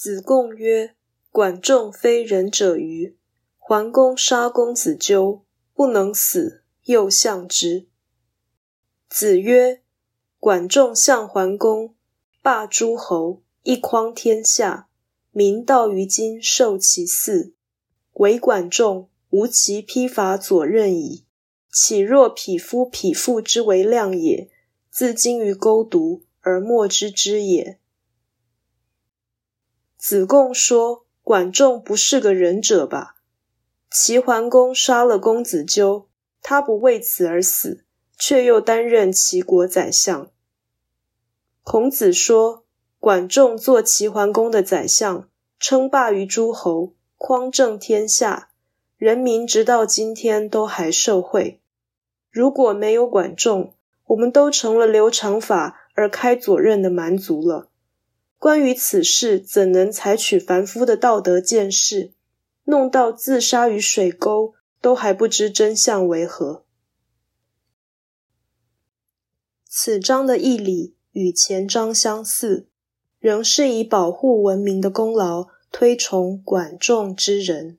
子贡曰：“管仲非仁者欤？桓公杀公子纠，不能死，又相之。”子曰：“管仲相桓公，霸诸侯，一匡天下，民道于今受其祀。唯管仲，无其披发左衽矣。岂若匹夫匹妇之为量也？自今于钩渎，而莫知之也。”子贡说：“管仲不是个仁者吧？齐桓公杀了公子纠，他不为此而死，却又担任齐国宰相。”孔子说：“管仲做齐桓公的宰相，称霸于诸侯，匡正天下，人民直到今天都还受贿。如果没有管仲，我们都成了留长发而开左衽的蛮族了。关于此事，怎能采取凡夫的道德见识，弄到自杀于水沟，都还不知真相为何？”此章的义理与前章相似，仍是以保护文明的功劳推崇管仲之人。